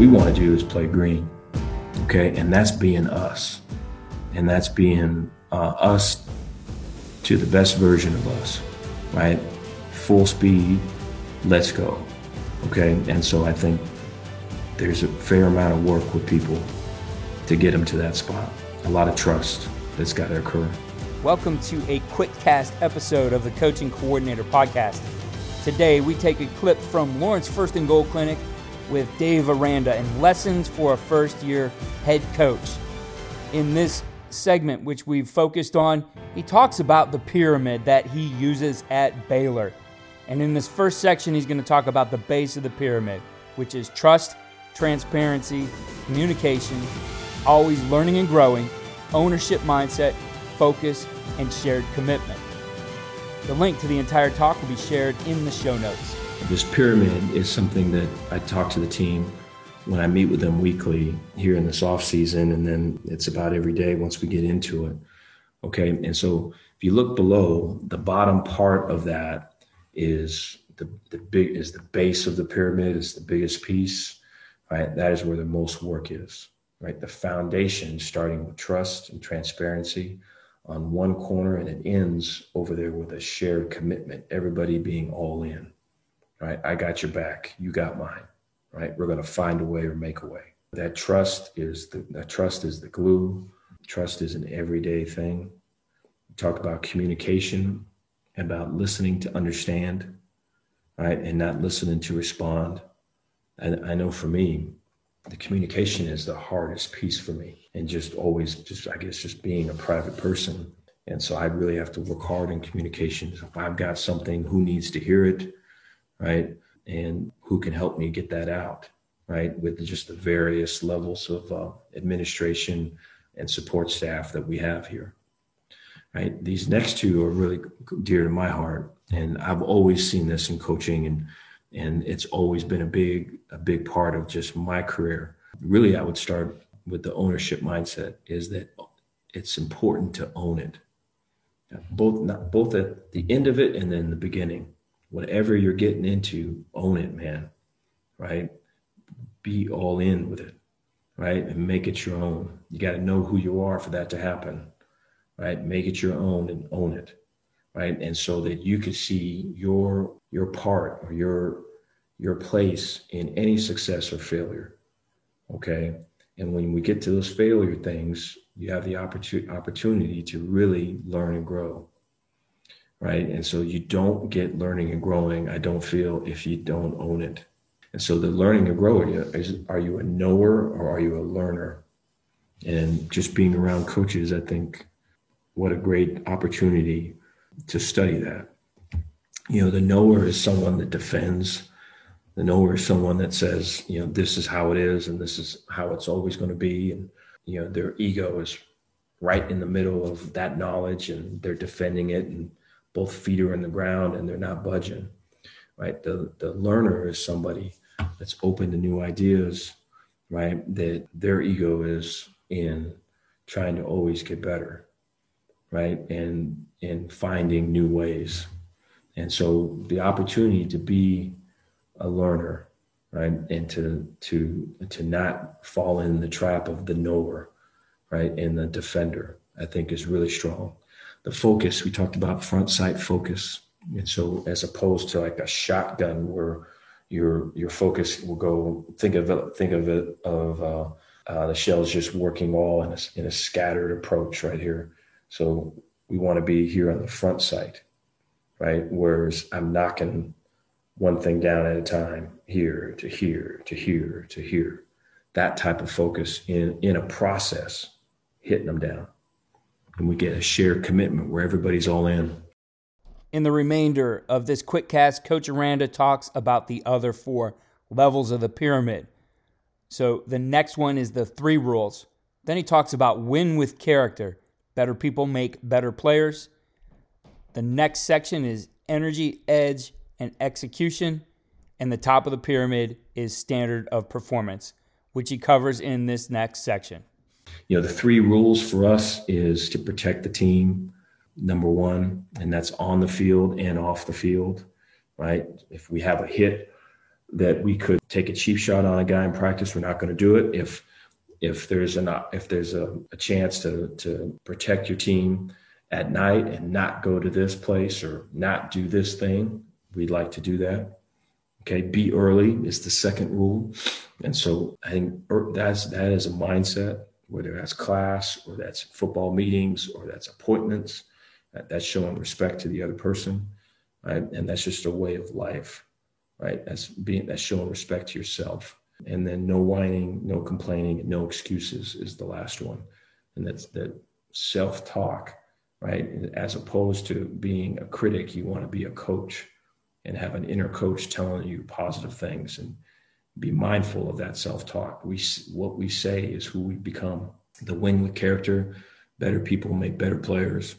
We want to do is play green, okay? And that's being us. And that's being uh, us to the best version of us, right? Full speed, let's go, okay? And so I think there's a fair amount of work with people to get them to that spot. A lot of trust that's got to occur. Welcome to a quick cast episode of the Coach and Coordinator Podcast. Today, we take a clip from Lauren's First and Goal Clinic with Dave Aranda and lessons for a first year head coach. In this segment, which we've focused on, he talks about the pyramid that he uses at Baylor. And in this first section, he's going to talk about the base of the pyramid, which is trust, transparency, communication, always learning and growing, ownership mindset, focus, and shared commitment. The link to the entire talk will be shared in the show notes. This pyramid is something that I talk to the team when I meet with them weekly here in this off season, and then it's about every day once we get into it. Okay, and so if you look below, the bottom part of that is the the big is the base of the pyramid is the biggest piece, right? That is where the most work is, right? The foundation, starting with trust and transparency on one corner, and it ends over there with a shared commitment, everybody being all in right? I got your back, you got mine, right? We're going to find a way or make a way. That trust is the that trust is the glue. Trust is an everyday thing. We talk about communication, about listening to understand, right, and not listening to respond. And I know for me, the communication is the hardest piece for me, and just always, just I guess, just being a private person. And so I really have to work hard in communications. If I've got something, who needs to hear it? Right? And who can help me get that out, right? With just the various levels of uh, administration and support staff that we have here, right? These next two are really dear to my heart, and I've always seen this in coaching, and and it's always been a big a big part of just my career. Really, I would start with the ownership mindset: is that it's important to own it, both not both at the end of it and then the beginning whatever you're getting into, own it, man. Right? Be all in with it. Right? And make it your own. You got to know who you are for that to happen. Right? Make it your own and own it. Right? And so that you can see your your part or your your place in any success or failure. Okay? And when we get to those failure things, you have the opportunity opportunity to really learn and grow right? And so you don't get learning and growing, I don't feel, if you don't own it. And so the learning and growing is are you a knower or are you a learner? And just being around coaches, I think what a great opportunity to study that. You know, the knower is someone that defends. The knower is someone that says, you know, this is how it is and this is how it's always going to be. And, you know, their ego is right in the middle of that knowledge and they're defending it and both feet are in the ground and they're not budging, right? The, the learner is somebody that's open to new ideas, right? That their ego is in trying to always get better, right? And and finding new ways. And so the opportunity to be a learner, right? And to to to not fall in the trap of the knower, right? And the defender I think is really strong. The focus, we talked about front sight focus. And so as opposed to like a shotgun where your your focus will go think of it think of it of uh, uh, the shells just working all in a, in a scattered approach right here. So we want to be here on the front sight, right? Whereas I'm knocking one thing down at a time, here to here to here to here. That type of focus in in a process, hitting them down, and we get a shared commitment where everybody's all in. In the remainder of this quick cast, Coach Aranda talks about the other four levels of the pyramid. So the next one is the three rules. Then he talks about win with character. Better people make better players. The next section is energy, edge, and execution. And the top of the pyramid is standard of performance, which he covers in this next section. You know, the three rules for us is to protect the team, number one, and that's on the field and off the field, right? If we have a hit that we could take a cheap shot on a guy in practice, we're not going to do it. If if there's an if there's a, a chance to to protect your team at night and not go to this place or not do this thing, we'd like to do that. Okay, be early is the second rule, and so I think er, that's that is a mindset. Whether that's class or that's football meetings or that's appointments, that, that's showing respect to the other person, right? And that's just a way of life, right? That's being that's showing respect to yourself. And then no whining, no complaining, no excuses is the last one, and that's that self-talk, right? As opposed to being a critic, you want to be a coach and have an inner coach telling you positive things and be mindful of that self-talk. We what we say is who we become. The win with character, better people make better players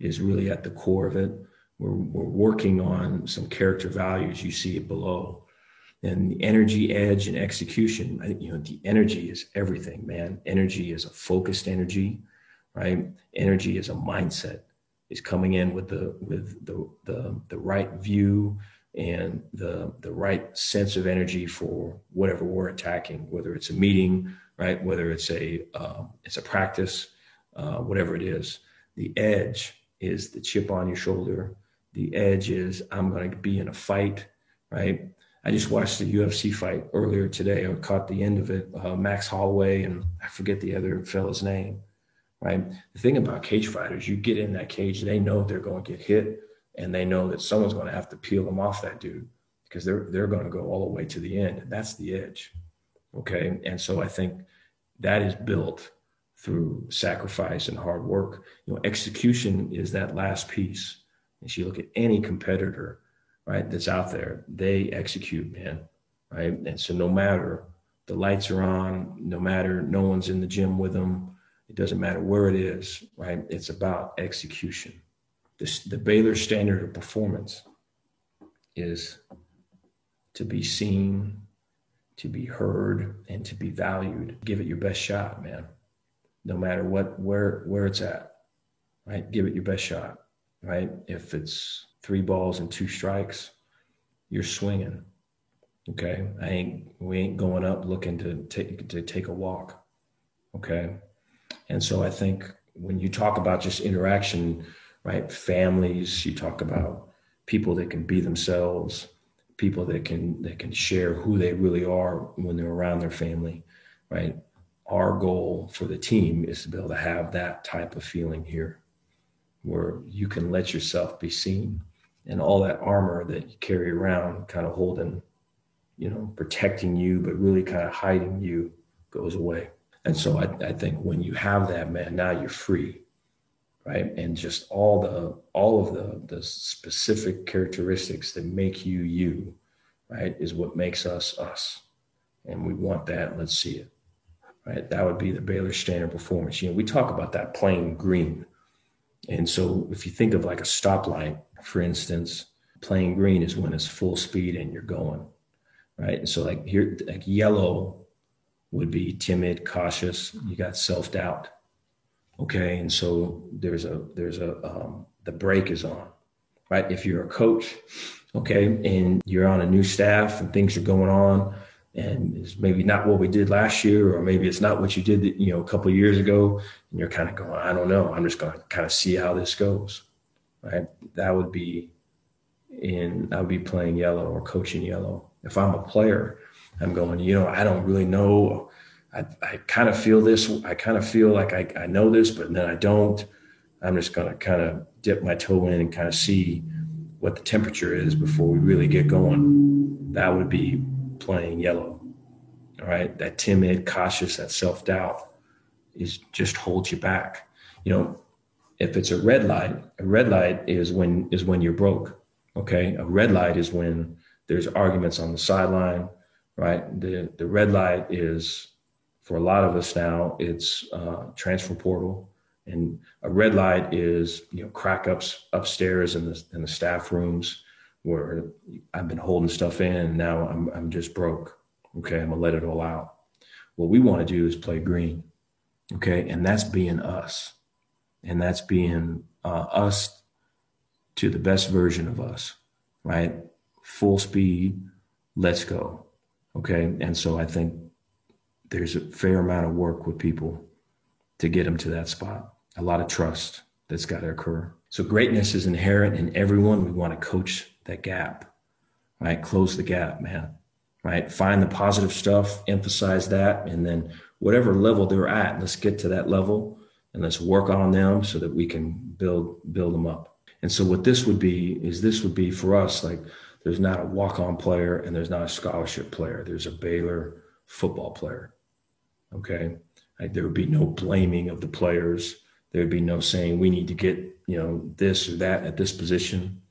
is really at the core of it. We're, we're working on some character values. You see it below. And the energy, edge, and execution. You know, the energy is everything, man. Energy is a focused energy, right? Energy is a mindset. Is coming in with the with the the, the right view and the the right sense of energy for whatever we're attacking, whether it's a meeting, right? Whether it's a uh, it's a practice, uh, whatever it is. The edge is the chip on your shoulder. The edge is I'm going to be in a fight, right? I just watched the UFC fight earlier today. I caught the end of it. Uh, Max Holloway and I forget the other fellow's name, right? The thing about cage fighters, you get in that cage, they know they're going to get hit, and they know that someone's going to have to peel them off that dude because they're they're going to go all the way to the end, and that's the edge, okay? And so I think that is built through sacrifice and hard work. You know, execution is that last piece. If you look at any competitor, right, that's out there, they execute, man, right? And so no matter the lights are on, no matter no one's in the gym with them, it doesn't matter where it is, right? It's about execution. This, the Baylor standard of performance is to be seen, to be heard, and to be valued. Give it your best shot, man. No matter what where where it's at right? Give it your best shot right? If it's three balls and two strikes you're swinging okay? I ain't we ain't going up looking to take to take a walk okay? And so i think when you talk about just interaction right? Families you talk about people that can be themselves people that can that can share who they really are when they're around their family right? Our goal for the team is to be able to have that type of feeling here where you can let yourself be seen and all that armor that you carry around kind of holding you know protecting you but really kind of hiding you goes away. And so I, I think when you have that man now you're free right and just all the all of the the specific characteristics that make you you right is what makes us us and we want that let's see it right? That would be the Baylor standard performance. You know, we talk about that playing green. And so if you think of like a stoplight, for instance, playing green is when it's full speed and you're going, right? And so like here, like yellow would be timid, cautious. You got self doubt. Okay. And so there's a, there's a, um, the break is on, right? If you're a coach, okay, and you're on a new staff and things are going on, and it's maybe not what we did last year, or maybe it's not what you did, you know, a couple years ago, and you're kind of going, I don't know. I'm just going to kind of see how this goes, right? That would be in I would be playing yellow or coaching yellow. If I'm a player, I'm going, you know, I don't really know. I, I kind of feel this. I kind of feel like I, I know this, but then I don't. I'm just going to kind of dip my toe in and kind of see what the temperature is before we really get going. That would be playing yellow. All right. That timid, cautious, that self doubt is just holds you back. You know, if it's a red light, a red light is when is when you're broke. Okay. A red light is when there's arguments on the sideline, right? The the red light is for a lot of us now, it's uh, transfer portal. And a red light is, you know, crack ups upstairs in the in the staff rooms where I've been holding stuff in and now I'm, I'm just broke. Okay. I'm gonna let it all out. What we want to do is play green. Okay. And that's being us. And that's being uh, us to the best version of us, right? Full speed. Let's go. Okay. And so I think there's a fair amount of work with people to get them to that spot. A lot of trust that's got to occur. So greatness is inherent in everyone. We want to coach that gap, right? Close the gap, man, right? Find the positive stuff, emphasize that, and then whatever level they're at, let's get to that level and let's work on them so that we can build build them up. And so what this would be is this would be for us like there's not a walk-on player and there's not a scholarship player. There's a Baylor football player. Okay. There would be no blaming of the players. There would be no saying we need to get, you know, this or that at this position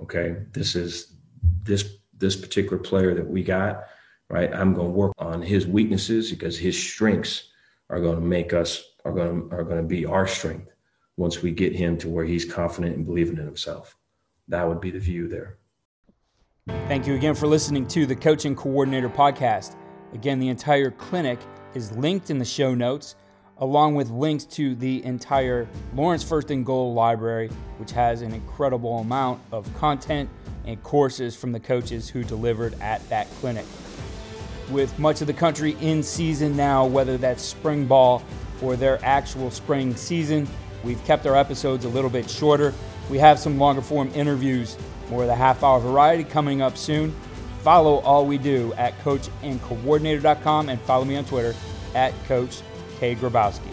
okay, this is this this particular player that we got, right? I'm going to work on his weaknesses because his strengths are going to make us are going to, are going to be our strength once we get him to where he's confident and believing in himself. That would be the view there. Thank you again for listening to the Coach and Coordinator podcast. Again, the entire clinic is linked in the show notes along with links to the entire Lauren's First and Goal library, which has an incredible amount of content and courses from the coaches who delivered at that clinic. With much of the country in season now, whether that's spring ball or their actual spring season, we've kept our episodes a little bit shorter. We have some longer form interviews, more of the half hour variety coming up soon. Follow all we do at coachandcoordinator.com and follow me on Twitter at Coach K. Grabowski.